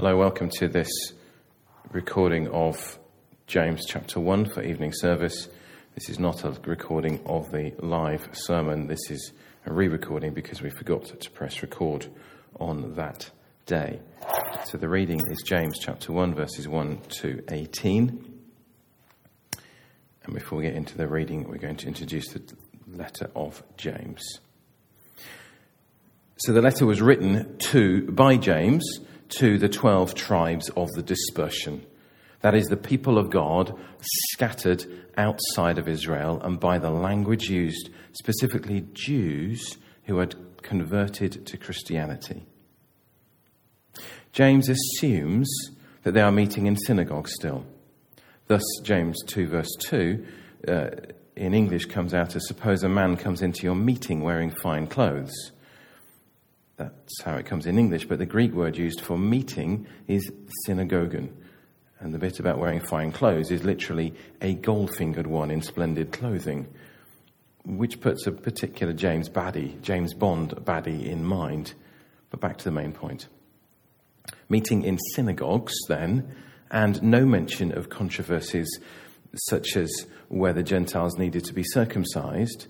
Hello, welcome to this recording of James chapter 1 for evening service. This is not a recording of the live sermon, this is a re recording because we forgot to press record on that day. So the reading is James chapter 1, verses 1 to 18. And before we get into the reading, we're going to introduce the letter of James. So the letter was written to by James to the 12 tribes of the dispersion. That is, the people of God scattered outside of Israel, and by the language used, specifically Jews who had converted to Christianity. James assumes that they are meeting in synagogues still. Thus, James 2, verse 2, uh, in English comes out as Suppose a man comes into your meeting wearing fine clothes that's how it comes in English, but the Greek word used for meeting is synagogon. And the bit about wearing fine clothes is literally a gold fingered one in splendid clothing, which puts a particular James baddie, James Bond baddie in mind. But back to the main point. Meeting in synagogues, then, and no mention of controversies such as whether Gentiles needed to be circumcised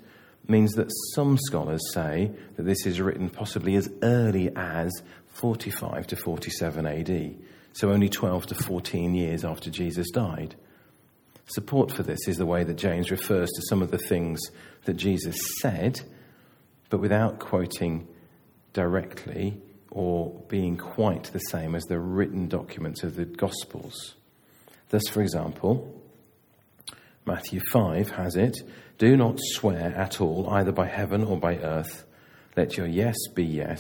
means that some scholars say that this is written possibly as early as 45 to 47 AD, so only 12 to 14 years after Jesus died. Support for this is the way that James refers to some of the things that Jesus said, but without quoting directly or being quite the same as the written documents of the Gospels. Thus, for example, Matthew 5 has it do not swear at all, either by heaven or by earth. Let your yes be yes.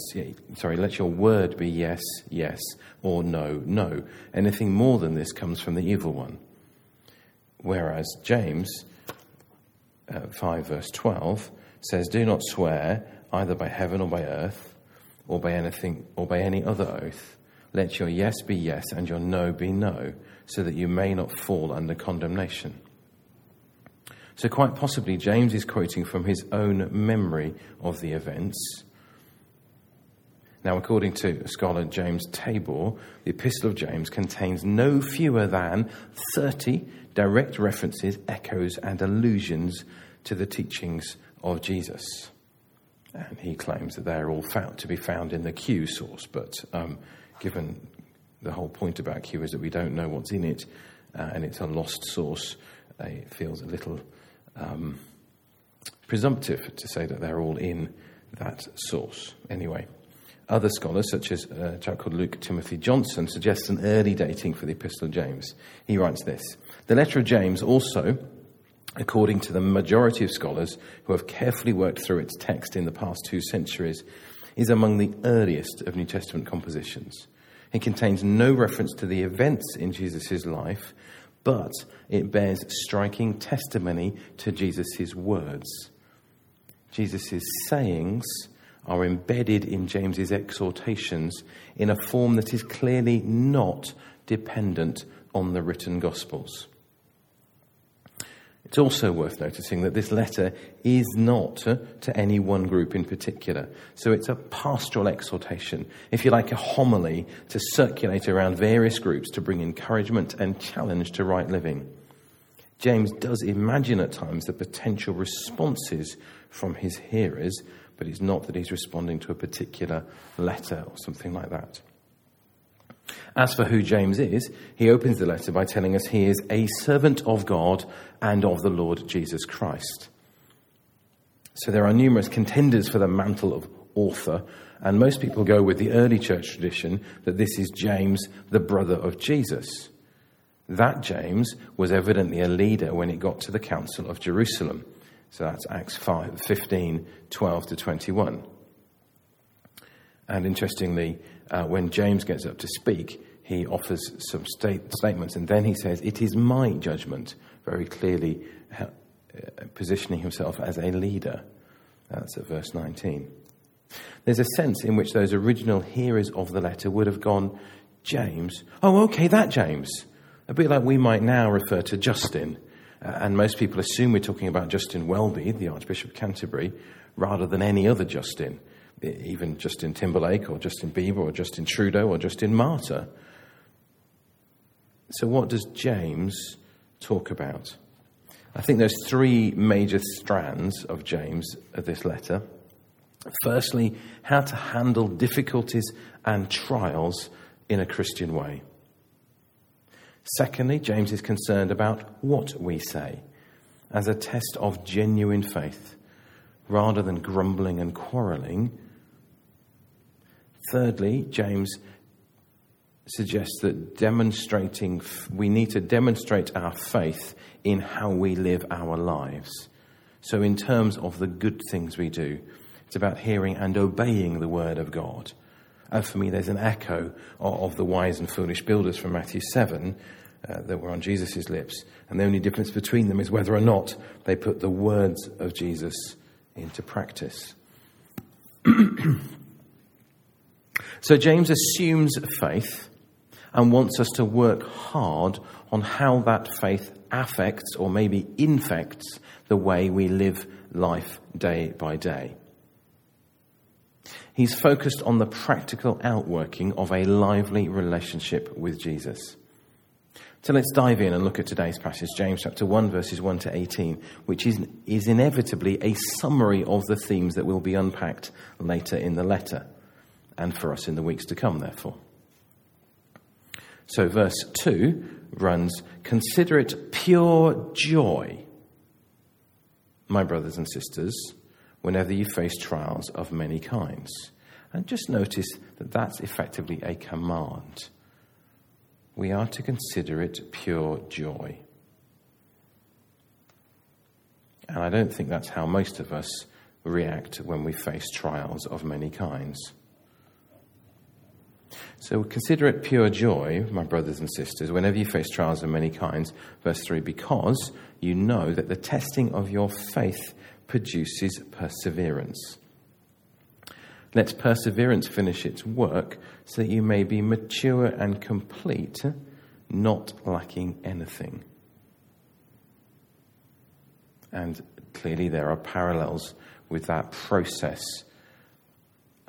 Sorry, let your word be yes, yes, or no, no. Anything more than this comes from the evil one. Whereas James uh, 5, verse 12 says, Do not swear either by heaven or by earth, or by anything, or by any other oath. Let your yes be yes and your no be no, so that you may not fall under condemnation. So, quite possibly, James is quoting from his own memory of the events. Now, according to scholar James Tabor, the Epistle of James contains no fewer than 30 direct references, echoes, and allusions to the teachings of Jesus. And he claims that they're all found, to be found in the Q source, but um, given the whole point about Q is that we don't know what's in it, uh, and it's a lost source, uh, it feels a little um, presumptive to say that they're all in that source. Anyway, other scholars, such as uh, a chap called Luke Timothy Johnson, suggest an early dating for the Epistle of James. He writes this The letter of James also, according to the majority of scholars who have carefully worked through its text in the past two centuries, is among the earliest of New Testament compositions. It contains no reference to the events in Jesus' life, but it bears striking testimony to Jesus' words. Jesus' sayings are embedded in James's exhortations in a form that is clearly not dependent on the written Gospels. It's also worth noticing that this letter is not uh, to any one group in particular. So it's a pastoral exhortation, if you like, a homily to circulate around various groups to bring encouragement and challenge to right living. James does imagine at times the potential responses from his hearers, but it's not that he's responding to a particular letter or something like that. As for who James is, he opens the letter by telling us he is a servant of God and of the Lord Jesus Christ. So there are numerous contenders for the mantle of author, and most people go with the early church tradition that this is James, the brother of Jesus. That James was evidently a leader when it got to the Council of Jerusalem. So that's Acts 5, 15, 12 to 21. And interestingly, uh, when James gets up to speak, he offers some state- statements and then he says, It is my judgment, very clearly uh, positioning himself as a leader. That's at verse 19. There's a sense in which those original hearers of the letter would have gone, James, oh, okay, that James. A bit like we might now refer to Justin. Uh, and most people assume we're talking about Justin Welby, the Archbishop of Canterbury, rather than any other Justin Eh, even Justin Timberlake or Justin Bieber or Justin Trudeau or Justin Martyr. So, what does James talk about? I think there's three major strands of James of this letter. Firstly, how to handle difficulties and trials in a Christian way. Secondly, James is concerned about what we say as a test of genuine faith rather than grumbling and quarreling. Thirdly, James suggests that demonstrating, we need to demonstrate our faith in how we live our lives. So, in terms of the good things we do, it's about hearing and obeying the word of God. And for me, there's an echo of, the wise and foolish builders from Matthew 7 uh, that were on Jesus' lips. And the only difference between them is whether or not they put the words of Jesus into practice. so James assumes faith and wants us to work hard on how that faith affects or maybe infects the way we live life day by day. He's focused on the practical outworking of a lively relationship with Jesus. So let's dive in and look at today's passage, James chapter 1, verses 1 to 18, which is, is inevitably a summary of the themes that will be unpacked later in the letter, and for us in the weeks to come, therefore. So, verse 2 runs Consider it pure joy, my brothers and sisters, whenever you face trials of many kinds. And just notice that that's effectively a command we are to consider it pure joy. And I don't think that's how most of us react when we face trials of many kinds. So consider it pure joy, my brothers and sisters, whenever you face trials of many kinds. Verse 3 because you know that the testing of your faith produces perseverance. Let perseverance finish its work so that you may be mature and complete, not lacking anything. And clearly, there are parallels with that process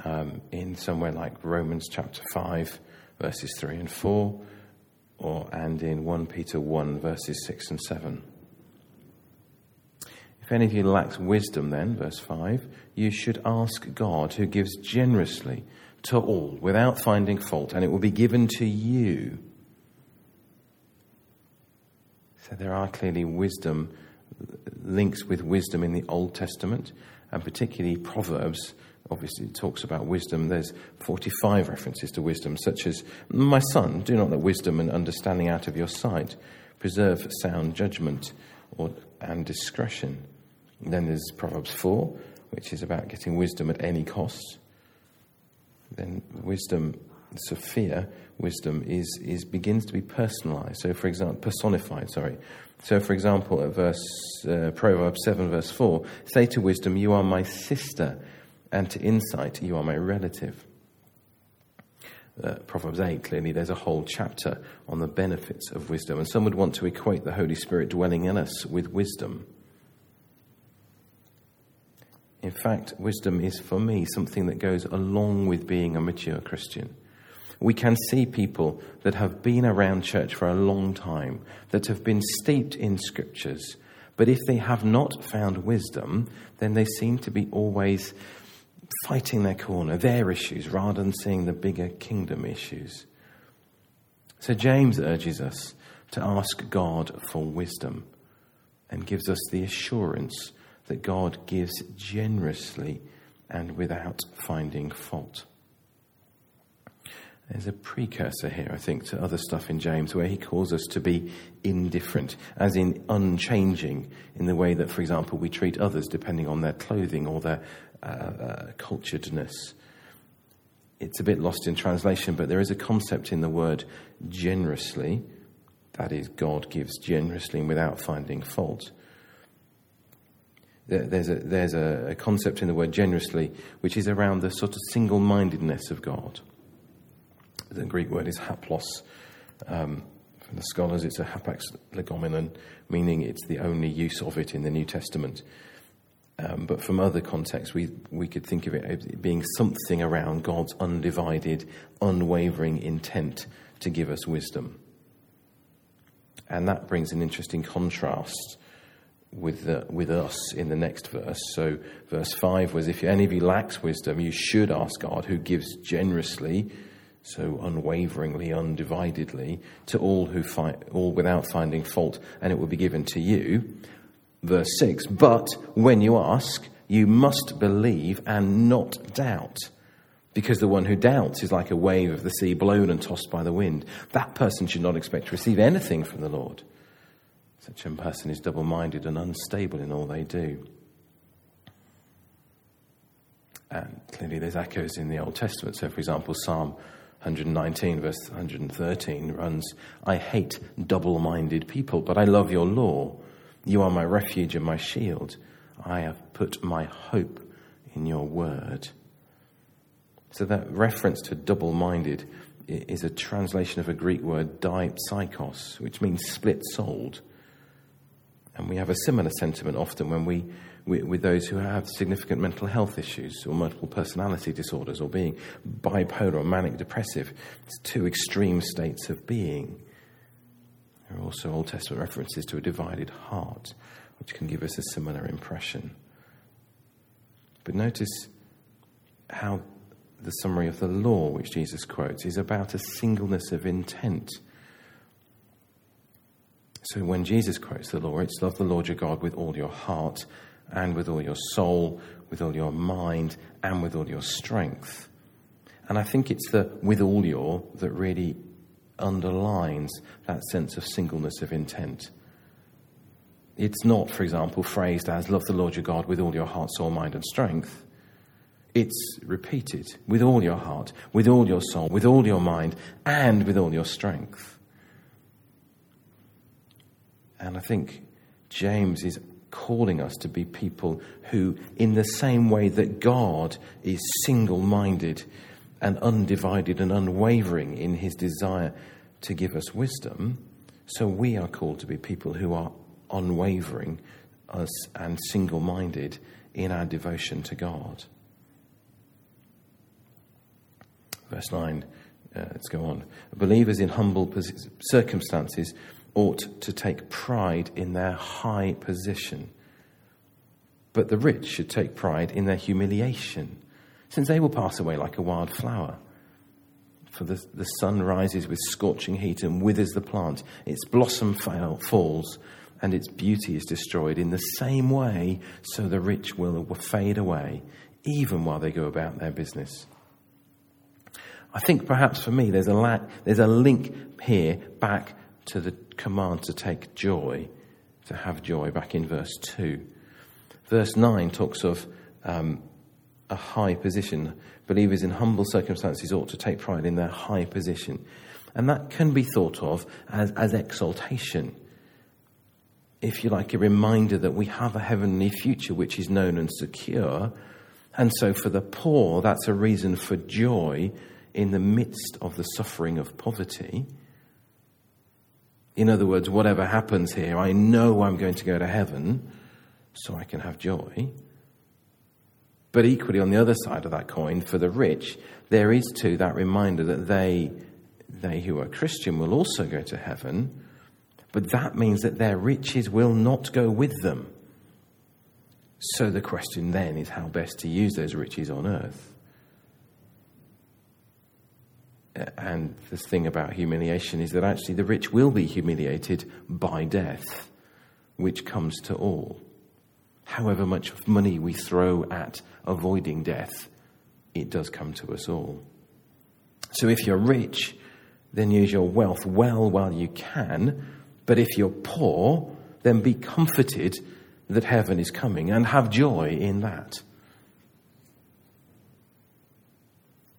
um, in somewhere like Romans chapter 5, verses 3 and 4, or, and in 1 Peter 1, verses 6 and 7. If any of you lacks wisdom, then, verse 5, you should ask God, who gives generously to all without finding fault, and it will be given to you. So there are clearly wisdom, links with wisdom in the Old Testament, and particularly Proverbs. Obviously, it talks about wisdom. There's 45 references to wisdom, such as, My son, do not let wisdom and understanding out of your sight. Preserve sound judgment or, and discretion. And then there's Proverbs 4, which is about getting wisdom at any cost. Then wisdom, Sophia, wisdom is, is begins to be personalized. So, for example, personified. Sorry. So, for example, at verse uh, Proverbs seven, verse four, say to wisdom, "You are my sister," and to insight, "You are my relative." Uh, Proverbs 8, clearly, there's a whole chapter on the benefits of wisdom. And some would want to equate the Holy Spirit dwelling in us with wisdom. In fact, wisdom is for me something that goes along with being a mature Christian. We can see people that have been around church for a long time, that have been steeped in scriptures, but if they have not found wisdom, then they seem to be always fighting their corner, their issues, rather than seeing the bigger kingdom issues. So James urges us to ask God for wisdom and gives us the assurance that God gives generously and without finding fault. There's a precursor here, I think, to other stuff in James where he calls us to be indifferent, as in unchanging, in the way that, for example, we treat others depending on their clothing or their uh, uh, culturedness. It's a bit lost in translation, but there is a concept in the word generously, that is, God gives generously and without finding fault there's a, there's a, concept in the word generously which is around the sort of single mindedness of God. The Greek word is haplos. Um, from the scholars, it's a hapax legomenon, meaning it's the only use of it in the New Testament. Um, but from other contexts, we, we could think of it as being something around God's undivided, unwavering intent to give us wisdom. And that brings an interesting contrast with, the, with us in the next verse. So, verse 5 was If any of you lacks wisdom, you should ask God, who gives generously, so unwaveringly, undividedly, to all who find, all without finding fault, and it will be given to you. Verse 6 But when you ask, you must believe and not doubt. Because the one who doubts is like a wave of the sea blown and tossed by the wind. That person should not expect to receive anything from the Lord. Such a person is double minded and unstable in all they do. And clearly, there's echoes in the Old Testament. So, for example, Psalm 119, verse 113 runs I hate double minded people, but I love your law. You are my refuge and my shield. I have put my hope in your word. So, that reference to double minded is a translation of a Greek word, dipsychos, which means split souled. And we have a similar sentiment often when we, we, with those who have significant mental health issues or multiple personality disorders or being bipolar or manic depressive. It's two extreme states of being. There are also Old Testament references to a divided heart, which can give us a similar impression. But notice how the summary of the law, which Jesus quotes, is about a singleness of intent so when Jesus quotes the law, it's love the Lord your God with all your heart and with all your soul, with all your mind, and with all your strength. And I think it's the with all your that really underlines that sense of singleness of intent. It's not, for example, phrased as love the Lord your God with all your heart, soul, mind, and strength. It's repeated with all your heart, with all your soul, with all your mind, and with all your strength. And I think James is calling us to be people who, in the same way that God is single minded and undivided and unwavering in his desire to give us wisdom, so we are called to be people who are unwavering us and single minded in our devotion to God. Verse 9, uh, let's go on. Believers in humble circumstances ought to take pride in their high position. But the rich should take pride in their humiliation, since they will pass away like a wild flower. For the, the sun rises with scorching heat and withers the plant, its blossom fail, falls, and its beauty is destroyed. In the same way, so the rich will fade away, even while they go about their business. I think perhaps for me, there's a, la- there's a link here back to the command to take joy, to have joy, back in verse 2. Verse 9 talks of um, a high position. Believers in humble circumstances ought to take pride in their high position. And that can be thought of as, as exaltation. If you like, a reminder that we have a heavenly future which is known and secure. And so for the poor, that's a reason for joy in the midst of the suffering of poverty. In other words, whatever happens here, I know I'm going to go to heaven, so I can have joy. But equally, on the other side of that coin, for the rich, there is too that reminder that they, they who are Christian will also go to heaven, but that means that their riches will not go with them. So the question then is how best to use those riches on earth. And the thing about humiliation is that actually the rich will be humiliated by death, which comes to all. However much money we throw at avoiding death, it does come to us all. So if you're rich, then use your wealth well while you can. But if you're poor, then be comforted that heaven is coming and have joy in that.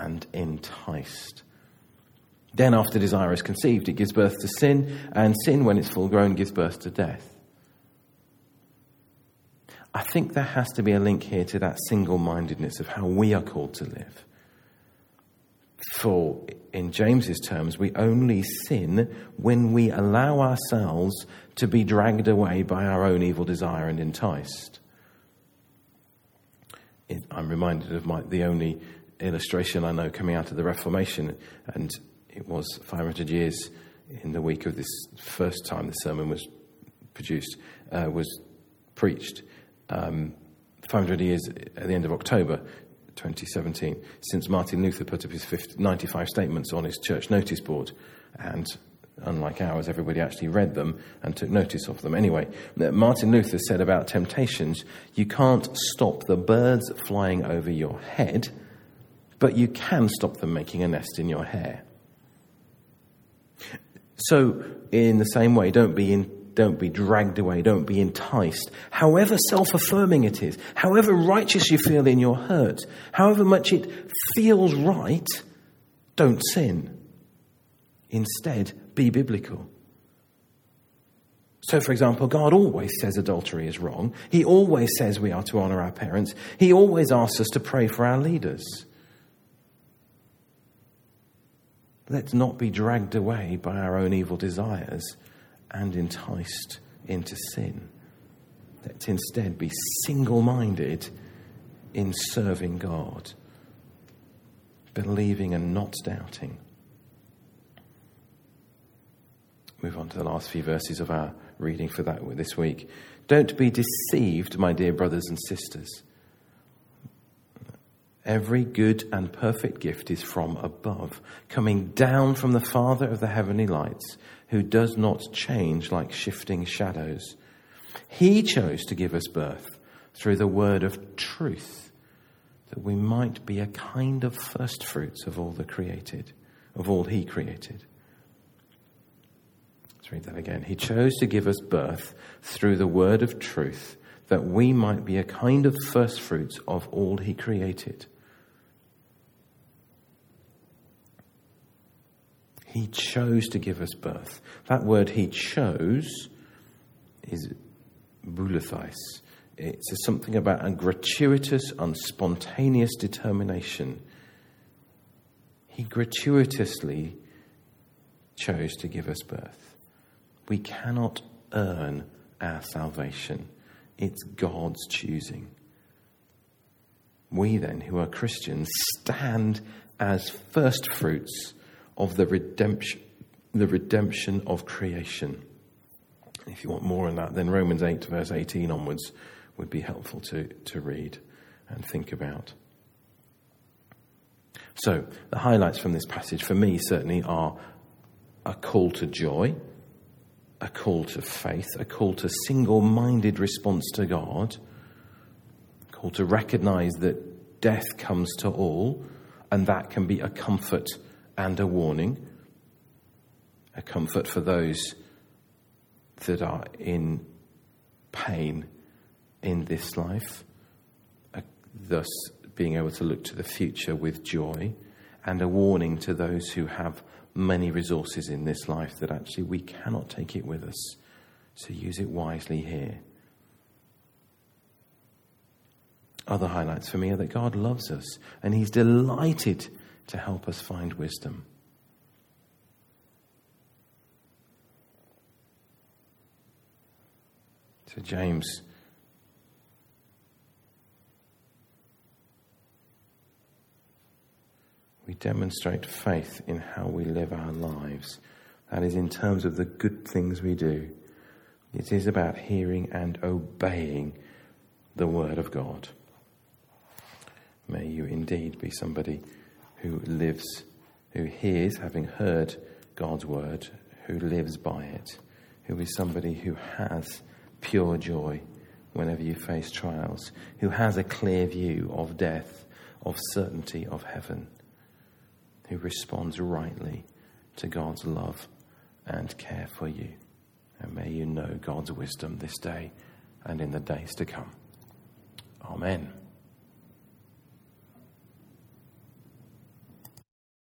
and enticed. Then, after desire is conceived, it gives birth to sin, and sin, when it's full grown, gives birth to death. I think there has to be a link here to that single mindedness of how we are called to live. For, in James's terms, we only sin when we allow ourselves to be dragged away by our own evil desire and enticed. I'm reminded of my, the only illustration I know coming out of the Reformation, and it was 500 years in the week of this first time the sermon was produced, uh, was preached. Um, 500 years at the end of October 2017, since Martin Luther put up his 50, 95 statements on his church notice board. And unlike ours, everybody actually read them and took notice of them. Anyway, Martin Luther said about temptations you can't stop the birds flying over your head, but you can stop them making a nest in your hair. So, in the same way, don't be in don't be dragged away. Don't be enticed. However self affirming it is, however righteous you feel in your hurt, however much it feels right, don't sin. Instead, be biblical. So, for example, God always says adultery is wrong. He always says we are to honour our parents. He always asks us to pray for our leaders. Let's not be dragged away by our own evil desires and enticed into sin. Let's instead be single minded in serving God, believing and not doubting. Move on to the last few verses of our reading for that this week. Don't be deceived, my dear brothers and sisters. Every good and perfect gift is from above, coming down from the Father of the heavenly lights who does not change like shifting shadows. He chose to give us birth through the word of truth, that we might be a kind of first fruits of all the created, of all he created. Let's read that again. He chose to give us birth through the word of truth, that we might be a kind of first fruits of all he created. He chose to give us birth. That word he chose is bouletheis. It's something about a gratuitous, unspontaneous determination. He gratuitously chose to give us birth. We cannot earn our salvation, it's God's choosing. We, then, who are Christians, stand as first fruits of the redemption, the redemption of creation. If you want more on that, then Romans 8, verse 18 onwards would be helpful to, to read and think about. So, the highlights from this passage for me certainly are a call to joy, a call to faith, a call to single minded response to God, a call to recognize that death comes to all, and that can be a comfort and a warning, a comfort for those that are in pain in this life, thus being able to look to the future with joy, and a warning to those who have many resources in this life that actually we cannot take it with us. So use it wisely here. Other highlights for me are that God loves us and He's delighted to help us find wisdom. So, James. We demonstrate faith in how we live our lives. That is, in terms of the good things we do. It is about hearing and obeying the Word of God. May you indeed be somebody who lives, who hears, having heard God's word, who lives by it, who is somebody who has pure joy whenever you face trials, who has a clear view of death, of certainty of heaven, who responds rightly to God's love and care for you. And may you know God's wisdom this day and in the days to come. Amen.